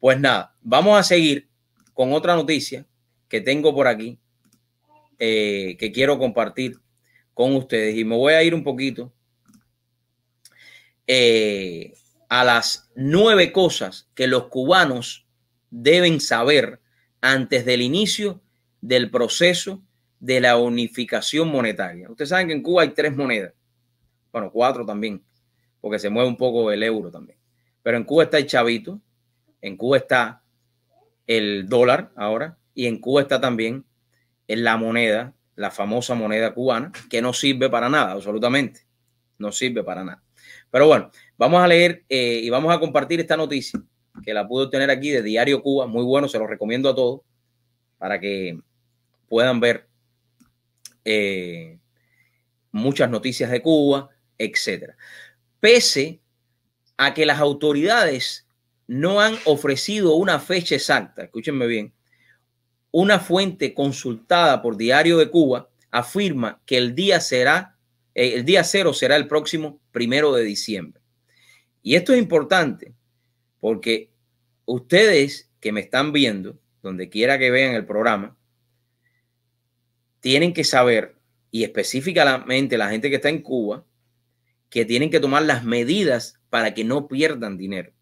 Pues nada, vamos a seguir con otra noticia que tengo por aquí eh, que quiero compartir con ustedes y me voy a ir un poquito eh, a las nueve cosas que los cubanos deben saber antes del inicio del proceso de la unificación monetaria. Ustedes saben que en Cuba hay tres monedas, bueno, cuatro también, porque se mueve un poco el euro también. Pero en Cuba está el chavito, en Cuba está el dólar ahora, y en Cuba está también en la moneda, la famosa moneda cubana, que no sirve para nada, absolutamente. No sirve para nada. Pero bueno, vamos a leer eh, y vamos a compartir esta noticia que la pude obtener aquí de Diario Cuba. Muy bueno, se lo recomiendo a todos para que puedan ver eh, muchas noticias de Cuba, etcétera. Pese a que las autoridades no han ofrecido una fecha exacta, escúchenme bien, una fuente consultada por Diario de Cuba afirma que el día será, eh, el día cero será el próximo primero de diciembre. Y esto es importante porque ustedes que me están viendo, donde quiera que vean el programa, tienen que saber, y específicamente la gente que está en Cuba, que tienen que tomar las medidas para que no pierdan dinero.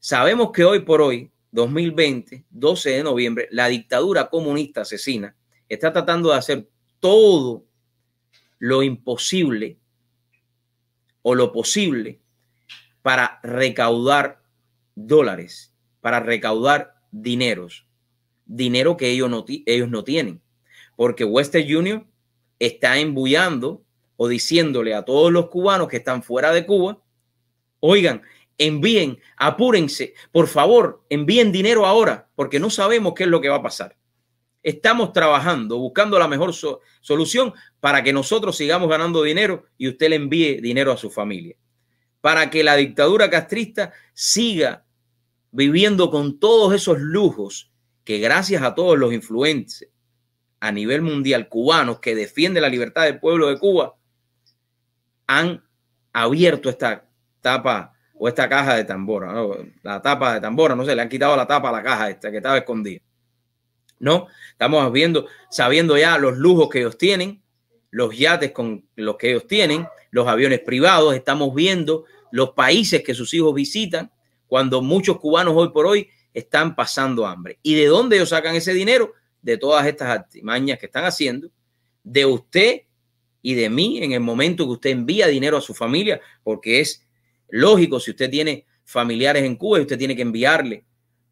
Sabemos que hoy por hoy, 2020, 12 de noviembre, la dictadura comunista asesina está tratando de hacer todo lo imposible o lo posible para recaudar dólares, para recaudar dineros, dinero que ellos no, no tienen porque Western Union está embullando o diciéndole a todos los cubanos que están fuera de Cuba, oigan, envíen, apúrense, por favor, envíen dinero ahora, porque no sabemos qué es lo que va a pasar. Estamos trabajando, buscando la mejor solución para que nosotros sigamos ganando dinero y usted le envíe dinero a su familia. Para que la dictadura castrista siga viviendo con todos esos lujos que gracias a todos los influencers, a nivel mundial cubanos que defienden la libertad del pueblo de Cuba han abierto esta tapa o esta caja de tambora, la tapa de tambora, no sé, le han quitado la tapa a la caja esta que estaba escondida. No, estamos viendo, sabiendo ya los lujos que ellos tienen, los yates con los que ellos tienen, los aviones privados, estamos viendo los países que sus hijos visitan, cuando muchos cubanos hoy por hoy están pasando hambre. ¿Y de dónde ellos sacan ese dinero? de todas estas artimañas que están haciendo, de usted y de mí en el momento que usted envía dinero a su familia, porque es lógico, si usted tiene familiares en Cuba y usted tiene que enviarle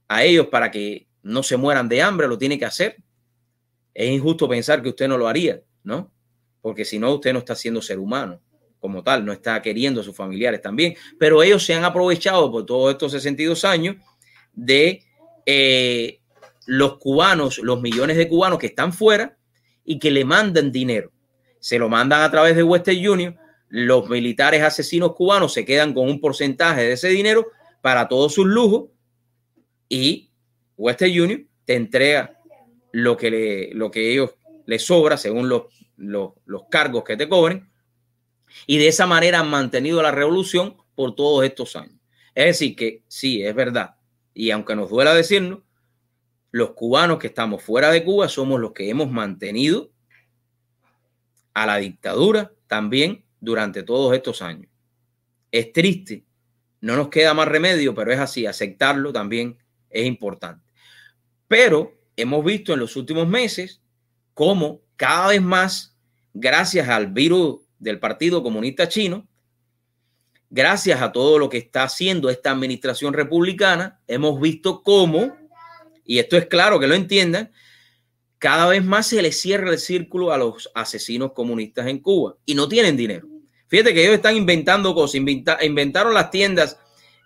a ellos para que no se mueran de hambre, lo tiene que hacer. Es injusto pensar que usted no lo haría, ¿no? Porque si no, usted no está siendo ser humano como tal, no está queriendo a sus familiares también. Pero ellos se han aprovechado por todos estos 62 años de eh, los cubanos, los millones de cubanos que están fuera y que le mandan dinero. Se lo mandan a través de Western Union. Los militares asesinos cubanos se quedan con un porcentaje de ese dinero para todos sus lujos y Western Union te entrega lo que, le, lo que ellos les sobra según los, los, los cargos que te cobren. Y de esa manera han mantenido la revolución por todos estos años. Es decir, que sí, es verdad. Y aunque nos duela decirlo, los cubanos que estamos fuera de Cuba somos los que hemos mantenido a la dictadura también durante todos estos años. Es triste, no nos queda más remedio, pero es así, aceptarlo también es importante. Pero hemos visto en los últimos meses cómo cada vez más, gracias al virus del Partido Comunista Chino, gracias a todo lo que está haciendo esta administración republicana, hemos visto cómo y esto es claro que lo entiendan, cada vez más se les cierra el círculo a los asesinos comunistas en Cuba y no tienen dinero. Fíjate que ellos están inventando cosas, inventaron las tiendas,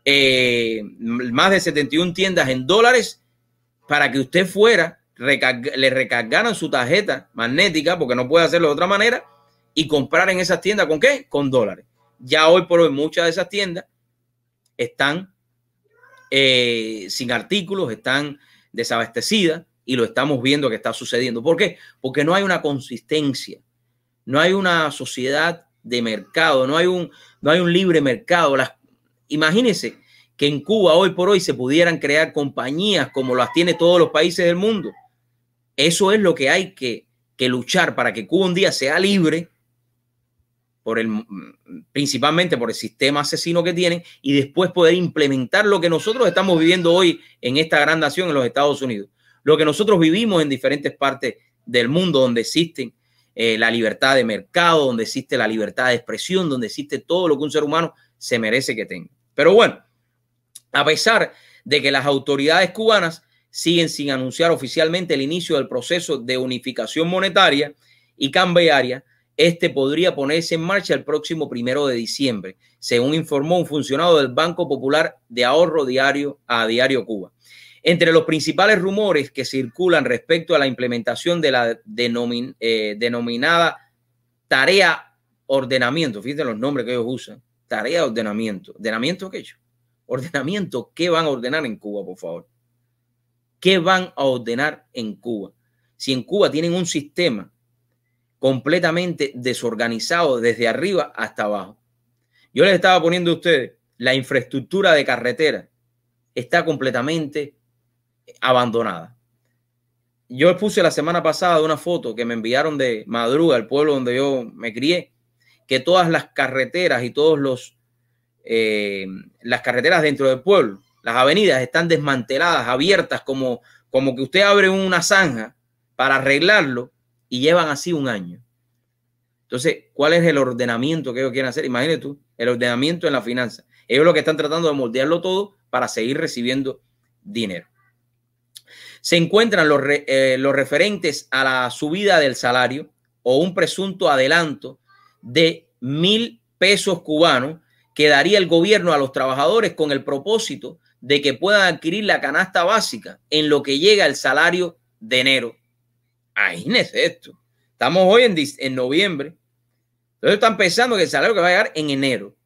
eh, más de 71 tiendas en dólares para que usted fuera, le recargaran su tarjeta magnética, porque no puede hacerlo de otra manera, y comprar en esas tiendas con qué? Con dólares. Ya hoy por hoy muchas de esas tiendas están eh, sin artículos, están desabastecida y lo estamos viendo que está sucediendo. ¿Por qué? Porque no hay una consistencia, no hay una sociedad de mercado, no hay un, no hay un libre mercado. Las, imagínense que en Cuba hoy por hoy se pudieran crear compañías como las tiene todos los países del mundo. Eso es lo que hay que, que luchar para que Cuba un día sea libre por el, principalmente por el sistema asesino que tienen y después poder implementar lo que nosotros estamos viviendo hoy en esta gran nación en los Estados Unidos. Lo que nosotros vivimos en diferentes partes del mundo donde existen eh, la libertad de mercado, donde existe la libertad de expresión, donde existe todo lo que un ser humano se merece que tenga. Pero bueno, a pesar de que las autoridades cubanas siguen sin anunciar oficialmente el inicio del proceso de unificación monetaria y cambiaria, este podría ponerse en marcha el próximo primero de diciembre, según informó un funcionario del Banco Popular de Ahorro Diario a Diario Cuba. Entre los principales rumores que circulan respecto a la implementación de la eh, denominada tarea ordenamiento, fíjense los nombres que ellos usan, tarea ordenamiento. ¿Ordenamiento qué? Ordenamiento, ¿qué van a ordenar en Cuba, por favor? ¿Qué van a ordenar en Cuba? Si en Cuba tienen un sistema completamente desorganizado desde arriba hasta abajo. Yo les estaba poniendo a ustedes la infraestructura de carretera está completamente abandonada. Yo puse la semana pasada una foto que me enviaron de Madruga, el pueblo donde yo me crié, que todas las carreteras y todos los eh, las carreteras dentro del pueblo, las avenidas están desmanteladas, abiertas, como, como que usted abre una zanja para arreglarlo y llevan así un año. Entonces, ¿cuál es el ordenamiento que ellos quieren hacer? Imagínate tú, el ordenamiento en la finanza. Ellos lo que están tratando de moldearlo todo para seguir recibiendo dinero. Se encuentran los, eh, los referentes a la subida del salario o un presunto adelanto de mil pesos cubanos que daría el gobierno a los trabajadores con el propósito de que puedan adquirir la canasta básica en lo que llega el salario de enero es esto. Estamos hoy en, en noviembre. Entonces están pensando que el salario que va a llegar en enero.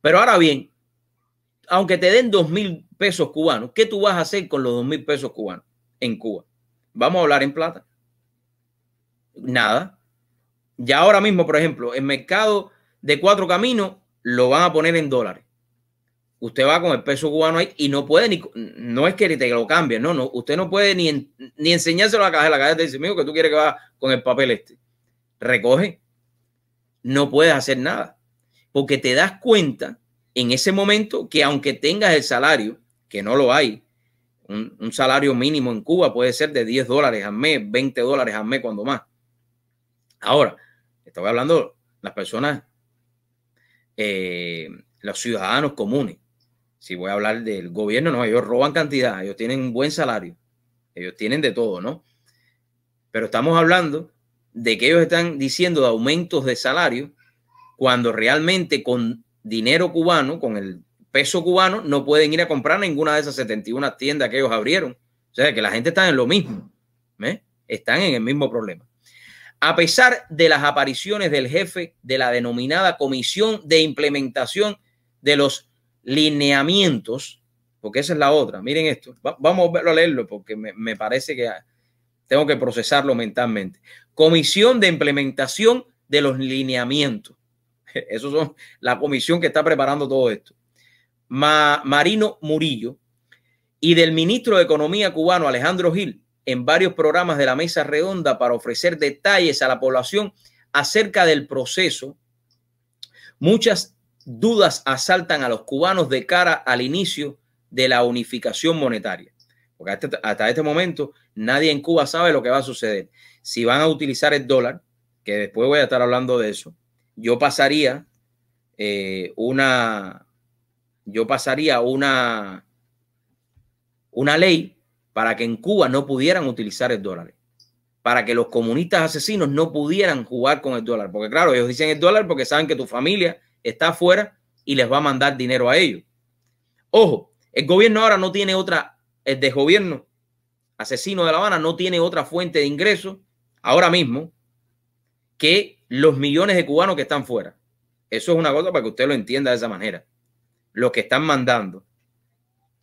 Pero ahora bien, aunque te den dos mil pesos cubanos, ¿qué tú vas a hacer con los dos mil pesos cubanos en Cuba? Vamos a hablar en plata. Nada. Ya ahora mismo, por ejemplo, el mercado de cuatro caminos lo van a poner en dólares usted va con el peso cubano ahí y no puede ni, no es que te lo cambien, no, no, usted no puede ni, ni enseñárselo a la caja, la caja te dice, amigo, que tú quieres que va con el papel este. Recoge. No puedes hacer nada. Porque te das cuenta en ese momento que aunque tengas el salario, que no lo hay, un, salario mínimo en Cuba puede ser de 10 dólares al mes, 20 dólares al mes cuando más. Ahora, estoy hablando las personas, eh, los ciudadanos comunes si voy a hablar del gobierno, no, ellos roban cantidad, ellos tienen un buen salario, ellos tienen de todo, ¿no? Pero estamos hablando de que ellos están diciendo de aumentos de salario cuando realmente con dinero cubano, con el peso cubano, no pueden ir a comprar ninguna de esas 71 tiendas que ellos abrieron. O sea, que la gente está en lo mismo, ¿eh? están en el mismo problema. A pesar de las apariciones del jefe de la denominada Comisión de Implementación de los lineamientos, porque esa es la otra. Miren esto, vamos a leerlo porque me, parece que tengo que procesarlo mentalmente. Comisión de implementación de los lineamientos. Esos son la comisión que está preparando todo esto. Marino Murillo y del ministro de Economía cubano Alejandro Gil en varios programas de la mesa redonda para ofrecer detalles a la población acerca del proceso. Muchas dudas asaltan a los cubanos de cara al inicio de la unificación monetaria. Porque hasta, este momento nadie en Cuba sabe lo que va a suceder. Si van a utilizar el dólar, que después voy a estar hablando de eso, yo pasaría eh, una, yo pasaría una, una ley para que en Cuba no pudieran utilizar el dólar, para que los comunistas asesinos no pudieran jugar con el dólar, porque claro, ellos dicen el dólar porque saben que tu familia está afuera y les va a mandar dinero a ellos. Ojo, el gobierno ahora no tiene otra, el de gobierno asesino de La Habana no tiene otra fuente de ingreso ahora mismo que los millones de cubanos que están fuera. Eso es una cosa para que usted lo entienda de esa manera. Lo que están mandando.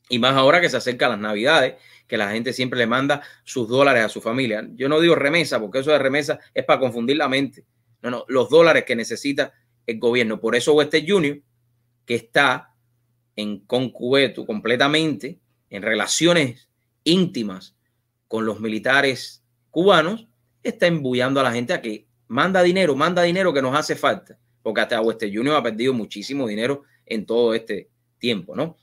Y más ahora que se acercan las navidades, que la gente siempre le manda sus dólares a su familia. Yo no digo remesa, porque eso de remesa es para confundir la mente. No, no, los dólares que necesita el gobierno. Por eso Western Junior, que está en concubeto completamente, en relaciones íntimas con los militares cubanos, está embullando a la gente a que manda dinero, manda dinero que nos hace falta, porque hasta Western Union ha perdido muchísimo dinero en todo este tiempo, ¿no?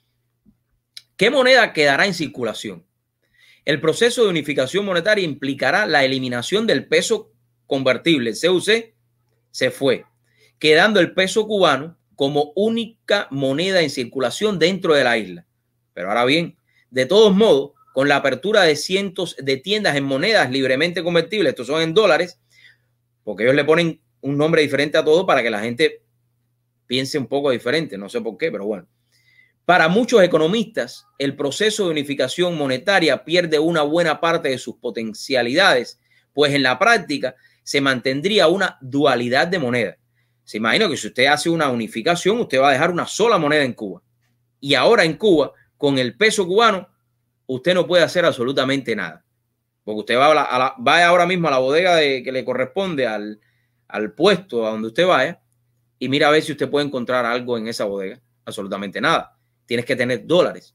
¿Qué moneda quedará en circulación? El proceso de unificación monetaria implicará la eliminación del peso convertible. El CUC se fue, quedando el peso cubano como única moneda en circulación dentro de la isla. Pero ahora bien, de todos modos, con la apertura de cientos de tiendas en monedas libremente convertibles, estos son en dólares, porque ellos le ponen un nombre diferente a todo para que la gente piense un poco diferente, no sé por qué, pero bueno. Para muchos economistas, el proceso de unificación monetaria pierde una buena parte de sus potencialidades, pues en la práctica se mantendría una dualidad de moneda. Se imagina que si usted hace una unificación, usted va a dejar una sola moneda en Cuba. Y ahora en Cuba, con el peso cubano, usted no puede hacer absolutamente nada. Porque usted va, a va ahora mismo a la bodega de, que le corresponde al, al puesto a donde usted vaya y mira a ver si usted puede encontrar algo en esa bodega. Absolutamente nada. Tienes que tener dólares.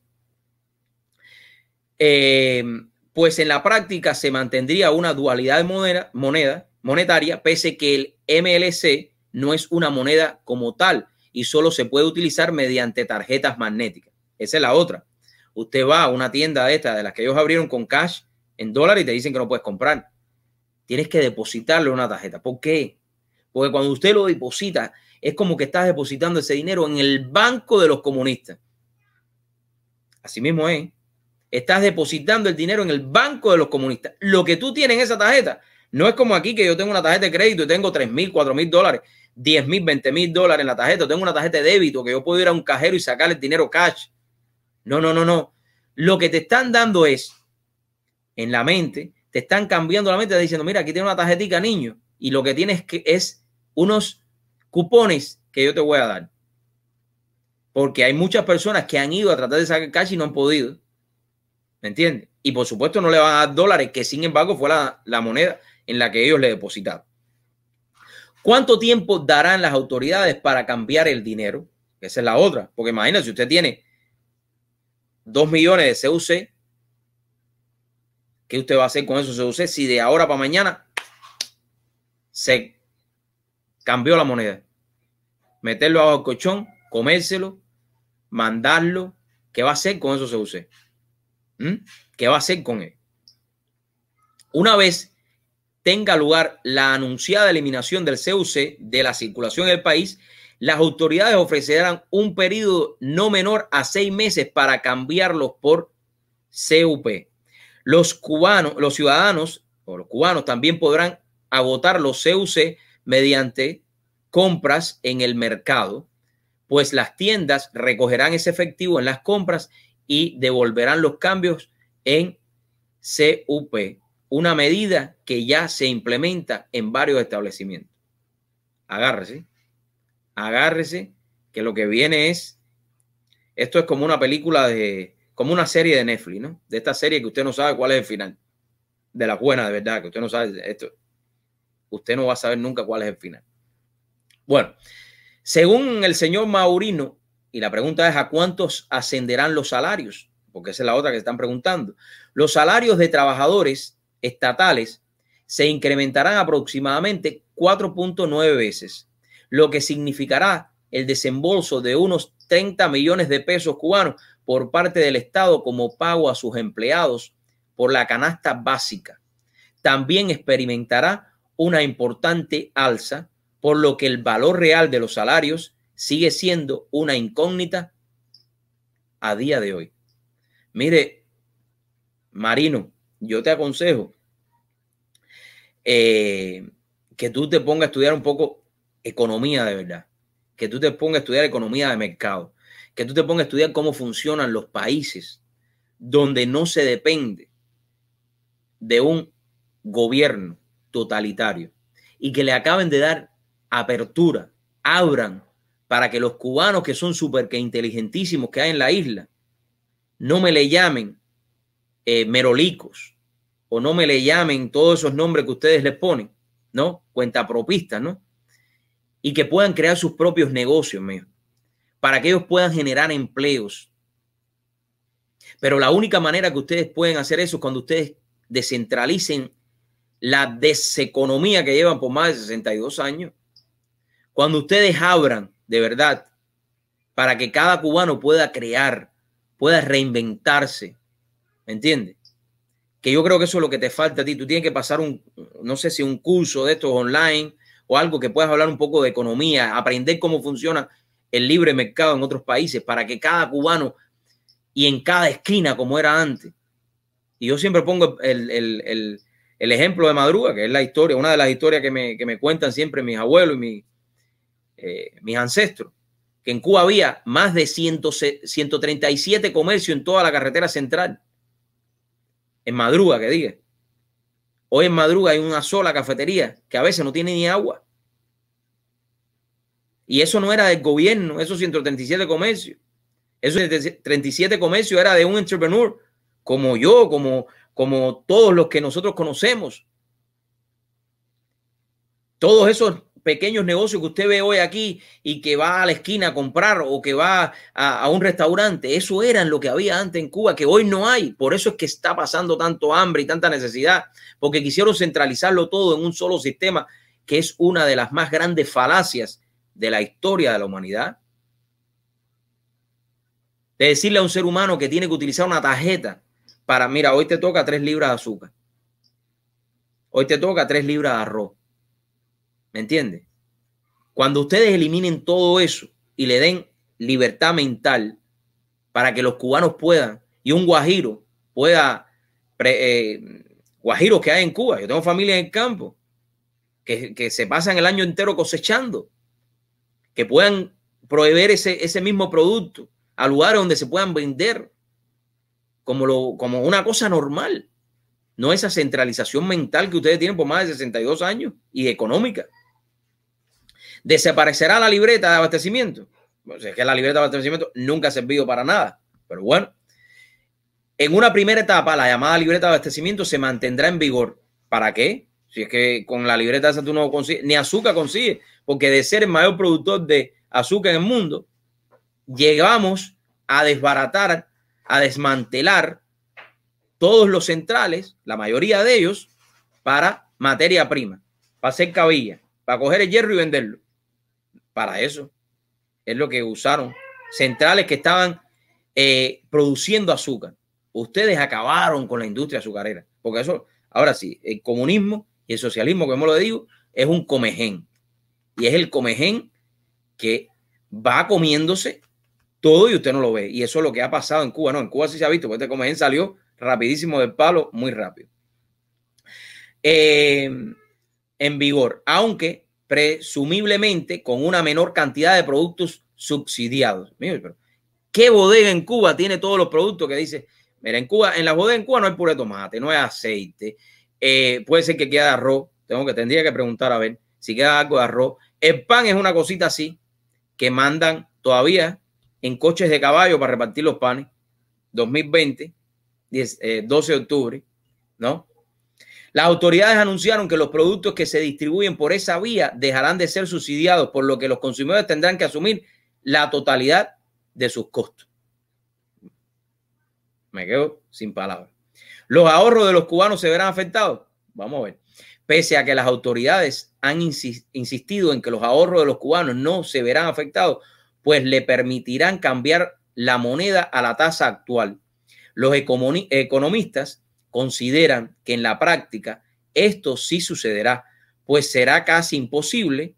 Eh, pues en la práctica se mantendría una dualidad de moneda, monetaria, pese que el MLC no es una moneda como tal y solo se puede utilizar mediante tarjetas magnéticas. Esa es la otra. Usted va a una tienda de de las que ellos abrieron con cash en dólares y te dicen que no puedes comprar. Tienes que depositarle una tarjeta. ¿Por qué? Porque cuando usted lo deposita, es como que estás depositando ese dinero en el banco de los comunistas. Así mismo es. Estás depositando el dinero en el banco de los comunistas. Lo que tú tienes en esa tarjeta no es como aquí que yo tengo una tarjeta de crédito y tengo 3 mil, 4 mil dólares, 10 mil, 20 mil dólares en la tarjeta. Tengo una tarjeta de débito que yo puedo ir a un cajero y sacar el dinero cash. No, no, no, no. Lo que te están dando es en la mente, te están cambiando la mente diciendo, mira, aquí tiene una tarjetita, niño, y lo que tienes que es unos cupones que yo te voy a dar. Porque hay muchas personas que han ido a tratar de sacar cash y no han podido. ¿Me entiendes? Y por supuesto no le van a dar dólares, que sin embargo fue la, la moneda en la que ellos le depositaron. ¿Cuánto tiempo darán las autoridades para cambiar el dinero? Esa es la otra. Porque imagínense, usted tiene 2 millones de CUC, ¿qué usted va a hacer con esos CUC si de ahora para mañana se cambió la moneda? Meterlo al colchón, comérselo, mandarlo. ¿Qué va a hacer con esos CUC? ¿Mm? ¿Qué va a hacer con él? Una vez tenga lugar la anunciada eliminación del CUC de la circulación en el país, las autoridades ofrecerán un periodo no menor a seis meses para cambiarlos por CUP. Los cubanos, los ciudadanos o los cubanos también podrán agotar los CUC mediante compras en el mercado, pues las tiendas recogerán ese efectivo en las compras y devolverán los cambios en CUP una medida que ya se implementa en varios establecimientos. Agárrese, agárrese, que lo que viene es, esto es como una película de, como una serie de Netflix, ¿no? De esta serie que usted no sabe cuál es el final. De la buena, de verdad, que usted no sabe esto. Usted no va a saber nunca cuál es el final. Bueno, según el señor Maurino, y la pregunta es a cuántos ascenderán los salarios, porque esa es la otra que están preguntando. Los salarios de trabajadores estatales se incrementarán aproximadamente 4.9 veces, lo que significará el desembolso de unos 30 millones de pesos cubanos por parte del Estado como pago a sus empleados por la canasta básica. También experimentará una importante alza, por lo que el valor real de los salarios sigue siendo una incógnita a día de hoy. Mire, Marino, yo te aconsejo eh, que tú te pongas a estudiar un poco economía de verdad, que tú te pongas a estudiar economía de mercado, que tú te pongas a estudiar cómo funcionan los países donde no se depende de un gobierno totalitario y que le acaben de dar apertura, abran para que los cubanos que son súper que inteligentísimos que hay en la isla no me le llamen eh, merolicos o no me le llamen todos esos nombres que ustedes les ponen, ¿no? Cuenta propista, ¿no? Y que puedan crear sus propios negocios, para que ellos puedan generar empleos. Pero la única manera que ustedes pueden hacer eso es cuando ustedes descentralicen la deseconomía que llevan por más de 62 años. Cuando ustedes abran de verdad para que cada cubano pueda crear, pueda reinventarse, ¿me entiendes? Que yo creo que eso es lo que te falta a ti. Tú tienes que pasar un, no sé si un curso de estos online o algo que puedas hablar un poco de economía, aprender cómo funciona el libre mercado en otros países para que cada cubano y en cada esquina como era antes. Y yo siempre pongo el, ejemplo de Madruga, que es la historia, una de las historias que me, que me cuentan siempre mis abuelos y eh, mis ancestros, que en Cuba había más de 137 comercios en toda la carretera central. En Madruga, que diga. Hoy en Madruga hay una sola cafetería que a veces no tiene ni agua. Y eso no era del gobierno, esos 137 comercios. Esos 37 comercios era de un entrepreneur como yo, como, como todos los que nosotros conocemos. Todos esos pequeños negocios que usted ve hoy aquí y que va a la esquina a comprar o que va a, un restaurante, eso eran lo que había antes en Cuba, que hoy no hay. Por eso es que está pasando tanto hambre y tanta necesidad, porque quisieron centralizarlo todo en un solo sistema, que es una de las más grandes falacias de la historia de la humanidad. De decirle a un ser humano que tiene que utilizar una tarjeta para, mira, hoy te toca tres libras de azúcar. Hoy te toca tres libras de arroz ¿Me entiende? Cuando ustedes eliminen todo eso y le den libertad mental para que los cubanos puedan y un guajiro pueda, eh, guajiros que hay en Cuba, yo tengo familia en el campo, que, que, se pasan el año entero cosechando, que puedan proveer ese, ese mismo producto a lugares donde se puedan vender como, lo, como una cosa normal, no esa centralización mental que ustedes tienen por más de 62 años y económica. ¿Desaparecerá la libreta de abastecimiento? Pues es que la libreta de abastecimiento nunca ha servido para nada. Pero bueno, en una primera etapa, la llamada libreta de abastecimiento se mantendrá en vigor. ¿Para qué? Si es que con la libreta esa tú no consigues, ni azúcar consigue, porque de ser el mayor productor de azúcar en el mundo, llegamos a desbaratar, a desmantelar todos los centrales, la mayoría de ellos, para materia prima, para hacer cabilla, para coger el hierro y venderlo para eso. Es lo que usaron. Centrales que estaban eh, produciendo azúcar. Ustedes acabaron con la industria azucarera. Porque eso, ahora sí, el comunismo y el socialismo, como lo digo, es un comején. Y es el comején que va comiéndose todo y usted no lo ve. Y eso es lo que ha pasado en Cuba. No, en Cuba sí se ha visto, porque este comején salió rapidísimo del palo, muy rápido. Eh, en vigor, aunque presumiblemente con una menor cantidad de productos subsidiados. ¿Qué bodega en Cuba tiene todos los productos que dice? Mira, en Cuba, en la bodega en Cuba no hay puré de tomate, no hay aceite, eh, puede ser que quede arroz, tengo que, tendría que preguntar a ver si queda algo de arroz. El pan es una cosita así que mandan todavía en coches de caballo para repartir los panes. 2020, 12 eh, de octubre, ¿no? Las autoridades anunciaron que los productos que se distribuyen por esa vía dejarán de ser subsidiados, por lo que los consumidores tendrán que asumir la totalidad de sus costos. Me quedo sin palabras. ¿Los ahorros de los cubanos se verán afectados? Vamos a ver. Pese a que las autoridades han insistido en que los ahorros de los cubanos no se verán afectados, pues le permitirán cambiar la moneda a la tasa actual. Los economistas consideran que en la práctica esto sí sucederá, pues será casi imposible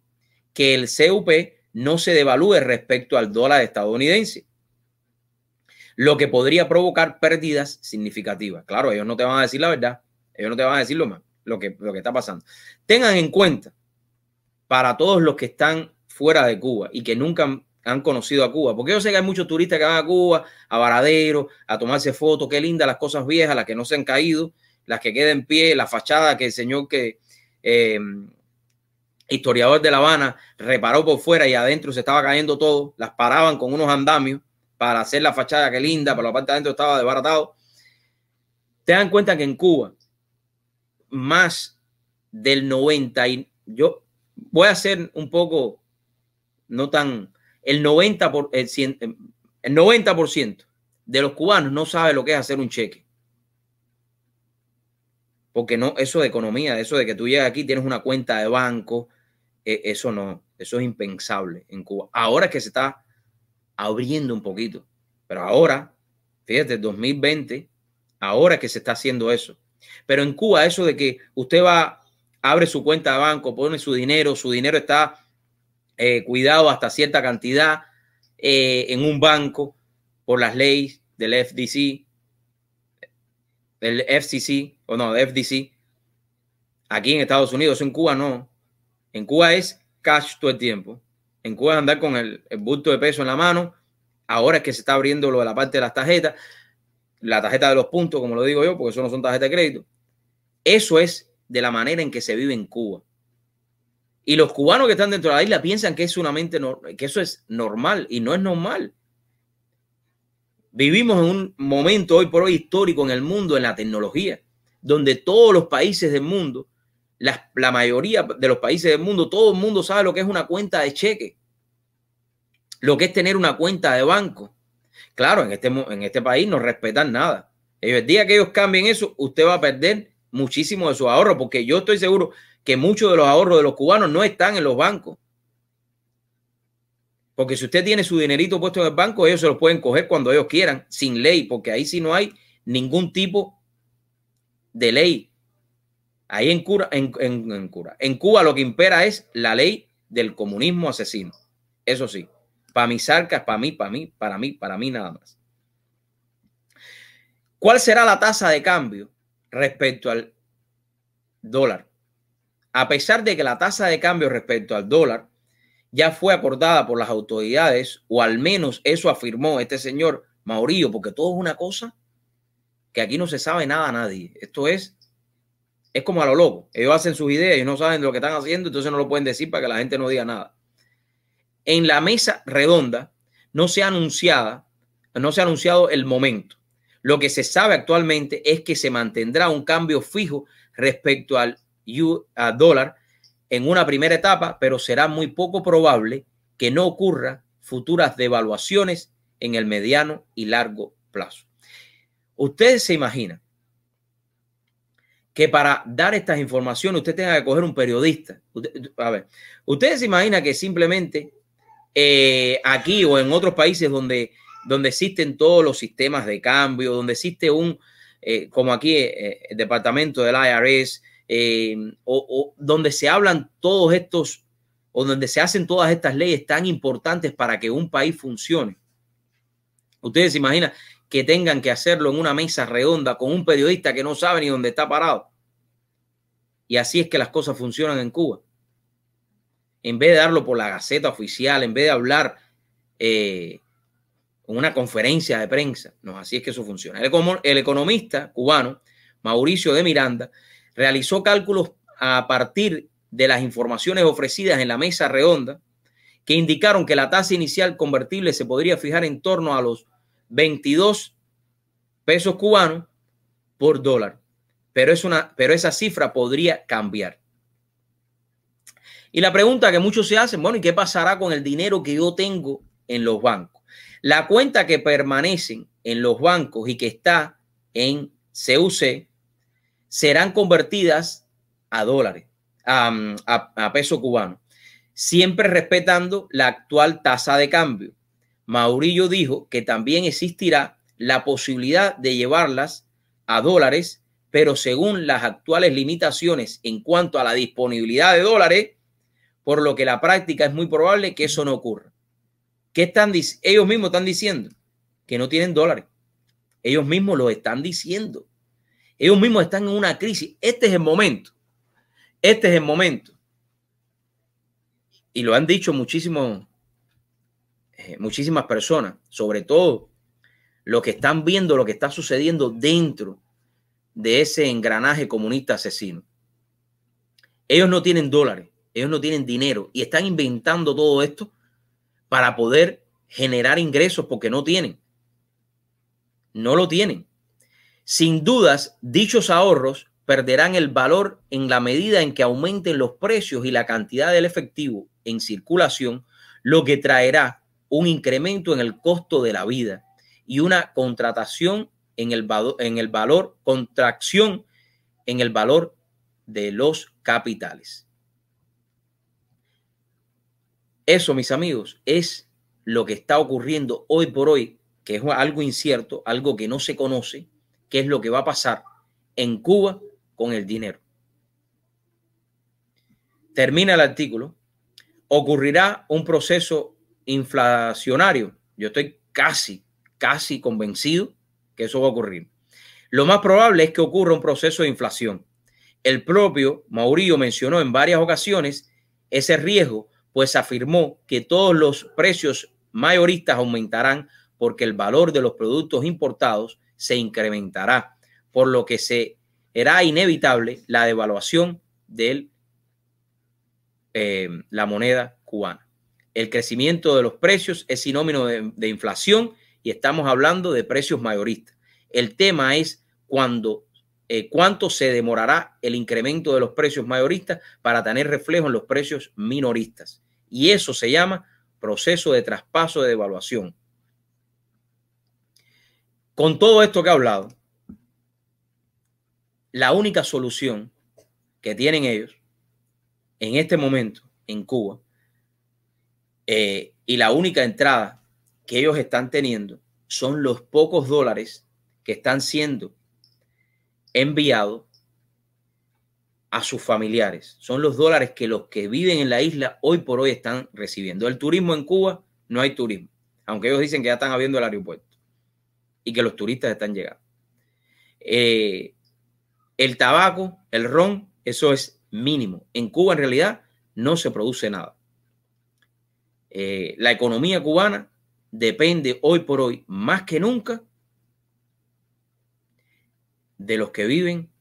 que el CUP no se devalúe respecto al dólar estadounidense, lo que podría provocar pérdidas significativas. Claro, ellos no te van a decir la verdad, ellos no te van a decir lo, más, lo, que, lo que está pasando. Tengan en cuenta, para todos los que están fuera de Cuba y que nunca han conocido a Cuba. Porque yo sé que hay muchos turistas que van a Cuba, a Varadero, a tomarse fotos. Qué lindas las cosas viejas, las que no se han caído, las que quedan en pie, la fachada que el señor que eh, historiador de La Habana reparó por fuera y adentro se estaba cayendo todo. Las paraban con unos andamios para hacer la fachada, qué linda, pero la parte de adentro estaba desbaratado. Te dan cuenta que en Cuba, más del 90 y yo voy a ser un poco no tan el 90%, por, el, 90 de los cubanos no sabe lo que es hacer un cheque. Porque no, eso de economía, eso de que tú llegas aquí, tienes una cuenta de banco, eh, eso no, eso es impensable en Cuba. Ahora que se está abriendo un poquito, pero ahora, fíjate, 2020, ahora es que se está haciendo eso. Pero en Cuba, eso de que usted va, abre su cuenta de banco, pone su dinero, su dinero está eh, cuidado hasta cierta cantidad eh, en un banco por las leyes del FDC, del FCC, o no, FDC. Aquí en Estados Unidos, en Cuba no. En Cuba es cash todo el tiempo. En Cuba andar con el, el bulto de peso en la mano. Ahora es que se está abriendo lo de la parte de las tarjetas, la tarjeta de los puntos, como lo digo yo, porque eso no son tarjetas de crédito. Eso es de la manera en que se vive en Cuba. Y los cubanos que están dentro de la isla piensan que es mente que eso es normal y no es normal. Vivimos en un momento hoy por hoy histórico en el mundo, en la tecnología, donde todos los países del mundo, la, la mayoría de los países del mundo, todo el mundo sabe lo que es una cuenta de cheque, lo que es tener una cuenta de banco. Claro, en este, en este país no respetan nada. El día que ellos cambien eso, usted va a perder muchísimo de su ahorro, porque yo estoy seguro que muchos de los ahorros de los cubanos no están en los bancos. Porque si usted tiene su dinerito puesto en el banco, ellos se lo pueden coger cuando ellos quieran, sin ley, porque ahí sí no hay ningún tipo de ley. Ahí en, cura, en, en, cura. en Cuba lo que impera es la ley del comunismo asesino. Eso sí, para mis arcas, para mí, para mí, para mí, para mí nada más. ¿Cuál será la tasa de cambio respecto al dólar? A pesar de que la tasa de cambio respecto al dólar ya fue acordada por las autoridades, o al menos eso afirmó este señor Maurillo, porque todo es una cosa que aquí no se sabe nada a nadie. Esto es, es como a lo loco. Ellos hacen sus ideas y no saben lo que están haciendo, entonces no lo pueden decir para que la gente no diga nada. En la mesa redonda no se ha anunciado, no se ha anunciado el momento. Lo que se sabe actualmente es que se mantendrá un cambio fijo respecto al dólar en una primera etapa, pero será muy poco probable que no ocurra futuras devaluaciones en el mediano y largo plazo. Ustedes se imaginan que para dar estas informaciones usted tenga que coger un periodista. a ver, ustedes se imaginan que simplemente eh, aquí o en otros países donde, donde existen todos los sistemas de cambio, donde existe un, eh, como aquí, eh, el departamento del IRS, eh, o, donde se hablan todos estos, o donde se hacen todas estas leyes tan importantes para que un país funcione. Ustedes se imaginan que tengan que hacerlo en una mesa redonda con un periodista que no sabe ni dónde está parado. Y así es que las cosas funcionan en Cuba. En vez de darlo por la Gaceta Oficial, en vez de hablar eh, una conferencia de prensa, no, así es que eso funciona. el economista cubano, Mauricio de Miranda, realizó cálculos a partir de las informaciones ofrecidas en la mesa redonda que indicaron que la tasa inicial convertible se podría fijar en torno a los 22 pesos cubanos por dólar. Pero, es una, pero esa cifra podría cambiar. Y la pregunta que muchos se hacen, bueno, ¿y qué pasará con el dinero que yo tengo en los bancos? La cuenta que permanecen en los bancos y que está en CUC serán convertidas a dólares, a, peso cubano, siempre respetando la actual tasa de cambio. Maurillo dijo que también existirá la posibilidad de llevarlas a dólares, pero según las actuales limitaciones en cuanto a la disponibilidad de dólares, por lo que la práctica es muy probable que eso no ocurra. ¿Qué están ellos mismos están diciendo? Que no tienen dólares. Ellos mismos lo están diciendo. Ellos mismos están en una crisis. Este es el momento. Este es el momento. Y lo han dicho muchísimos, eh, muchísimas personas, sobre todo los que están viendo lo que está sucediendo dentro de ese engranaje comunista asesino. Ellos no tienen dólares, ellos no tienen dinero y están inventando todo esto para poder generar ingresos porque no tienen. No lo tienen. Sin dudas, dichos ahorros perderán el valor en la medida en que aumenten los precios y la cantidad del efectivo en circulación, lo que traerá un incremento en el costo de la vida y una contratación en el, en el valor, contracción en el valor de los capitales. Eso, mis amigos, es lo que está ocurriendo hoy por hoy, que es algo incierto, algo que no se conoce, qué es lo que va a pasar en Cuba con el dinero. Termina el artículo. Ocurrirá un proceso inflacionario. Yo estoy casi, casi convencido que eso va a ocurrir. Lo más probable es que ocurra un proceso de inflación. El propio Maurillo mencionó en varias ocasiones ese riesgo, pues afirmó que todos los precios mayoristas aumentarán porque el valor de los productos importados se incrementará, por lo que se será inevitable la devaluación de eh, la moneda cubana. El crecimiento de los precios es sinónimo de inflación y estamos hablando de precios mayoristas. El tema es cuando, eh, cuánto se demorará el incremento de los precios mayoristas para tener reflejo en los precios minoristas. Y eso se llama proceso de traspaso de devaluación. Con todo esto que he hablado, la única solución que tienen ellos en este momento en Cuba eh, y la única entrada que ellos están teniendo son los pocos dólares que están siendo enviados a sus familiares. Son los dólares que los que viven en la isla hoy por hoy están recibiendo. El turismo en Cuba no hay turismo, aunque ellos dicen que ya están abriendo el aeropuerto y que los turistas están llegando. Eh, el tabaco, el ron, eso es mínimo. En Cuba en realidad no se produce nada. Eh, la economía cubana depende hoy por hoy más que nunca de los que viven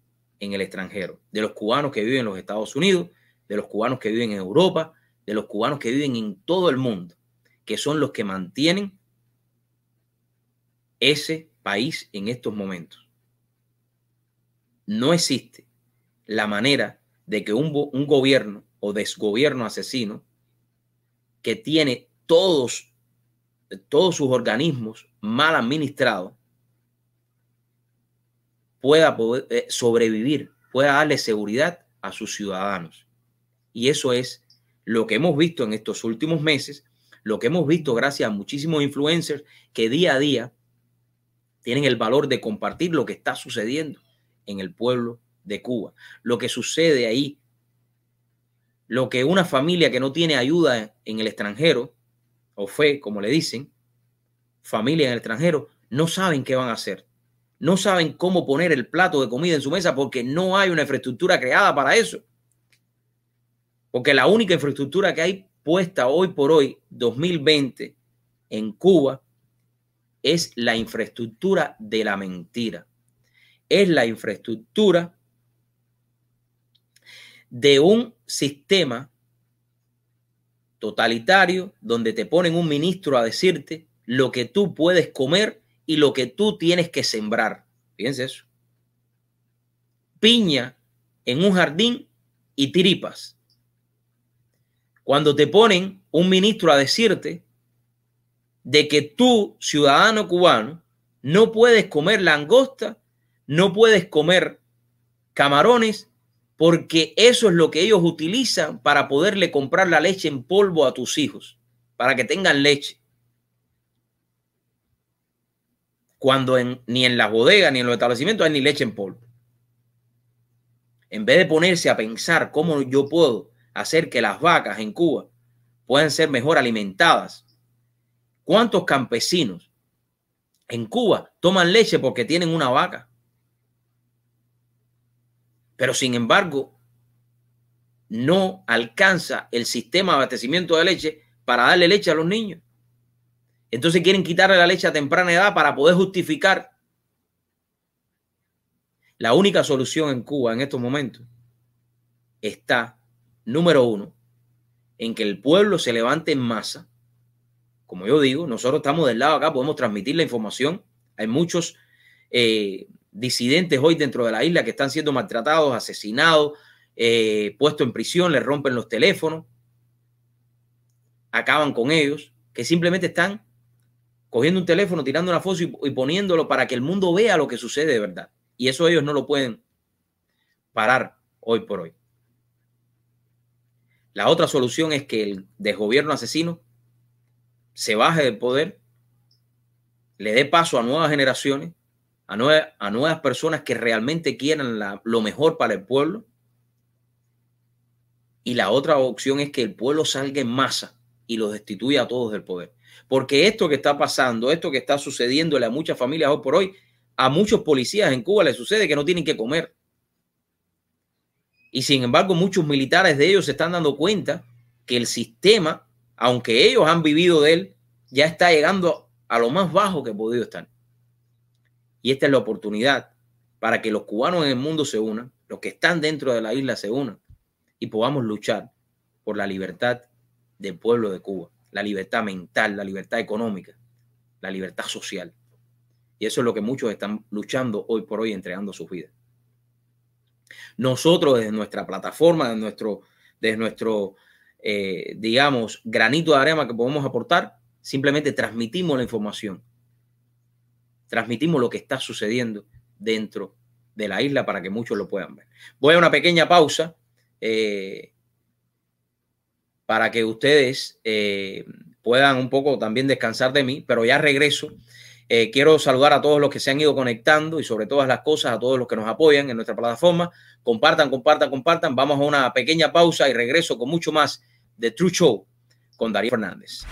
en el extranjero, de los cubanos que viven en los Estados Unidos, de los cubanos que viven en Europa, de los cubanos que viven en todo el mundo, que son los que mantienen ese país en estos momentos. No existe la manera de que un, un gobierno o desgobierno asesino que tiene todos todos sus organismos mal administrados pueda eh, sobrevivir, pueda darle seguridad a sus ciudadanos. Y eso es lo que hemos visto en estos últimos meses, lo que hemos visto gracias a muchísimos influencers que día a día tienen el valor de compartir lo que está sucediendo en el pueblo de Cuba, lo que sucede ahí, lo que una familia que no tiene ayuda en el extranjero o fe, como le dicen, familia en el extranjero, no saben qué van a hacer. No saben cómo poner el plato de comida en su mesa porque no hay una infraestructura creada para eso. Porque la única infraestructura que hay puesta hoy por hoy, 2020, en Cuba, es la infraestructura de la mentira. Es la infraestructura de un sistema totalitario donde te ponen un ministro a decirte lo que tú puedes comer y lo que tú tienes que sembrar. Fíjense eso. Piña en un jardín y tiripas. Cuando te ponen un ministro a decirte de que tú, ciudadano cubano, no puedes comer langosta, no puedes comer camarones porque eso es lo que ellos utilizan para poderle comprar la leche en polvo a tus hijos, para que tengan leche. Cuando ni en las bodegas ni en los establecimientos hay ni leche en polvo. En vez de ponerse a pensar cómo yo puedo hacer que las vacas en Cuba puedan ser mejor alimentadas, ¿cuántos campesinos en Cuba toman leche porque tienen una vaca? pero sin embargo no alcanza el sistema de abastecimiento de leche para darle leche a los niños. Entonces quieren quitarle la leche a temprana edad para poder justificar. La única solución en Cuba en estos momentos está, número uno, en que el pueblo se levante en masa. Como yo digo, nosotros estamos del lado acá, podemos transmitir la información. Hay muchos eh, disidentes hoy dentro de la isla que están siendo maltratados, asesinados, eh, puestos en prisión, les rompen los teléfonos, acaban con ellos. que simplemente están cogiendo un teléfono, tirando una foto y, y poniéndolo para que el mundo vea lo que sucede de verdad. Y eso ellos no lo pueden parar hoy por hoy. La otra solución es que el desgobierno asesino se baje del poder, le dé paso a nuevas generaciones, a, a nuevas personas que realmente quieran lo mejor para el pueblo. Y la otra opción es que el pueblo salga en masa y los destituya a todos del poder. Porque esto que está pasando, esto que está sucediéndole a muchas familias hoy por hoy, a muchos policías en Cuba les sucede que no tienen que comer. Y sin embargo, muchos militares de ellos se están dando cuenta que el sistema, aunque ellos han vivido de él, ya está llegando a lo más bajo que ha podido estar. Y esta es la oportunidad para que los cubanos en el mundo se unan, los que están dentro de la isla se unan y podamos luchar por la libertad del pueblo de Cuba, la libertad mental, la libertad económica, la libertad social. Y eso es lo que muchos están luchando hoy por hoy, entregando sus vidas. Nosotros desde nuestra plataforma, desde nuestro, nuestro eh, digamos, granito de arena que podemos aportar, simplemente transmitimos la información, transmitimos lo que está sucediendo dentro de la isla para que muchos lo puedan ver. Voy a una pequeña pausa eh, para que ustedes eh, puedan un poco también descansar de mí, pero ya regreso quiero saludar a todos los que se han ido conectando y sobre todas las cosas a todos los que nos apoyan en nuestra plataforma. Compartan, compartan, compartan. Vamos a una pequeña pausa y regreso con mucho más de True Show con Darío Fernández.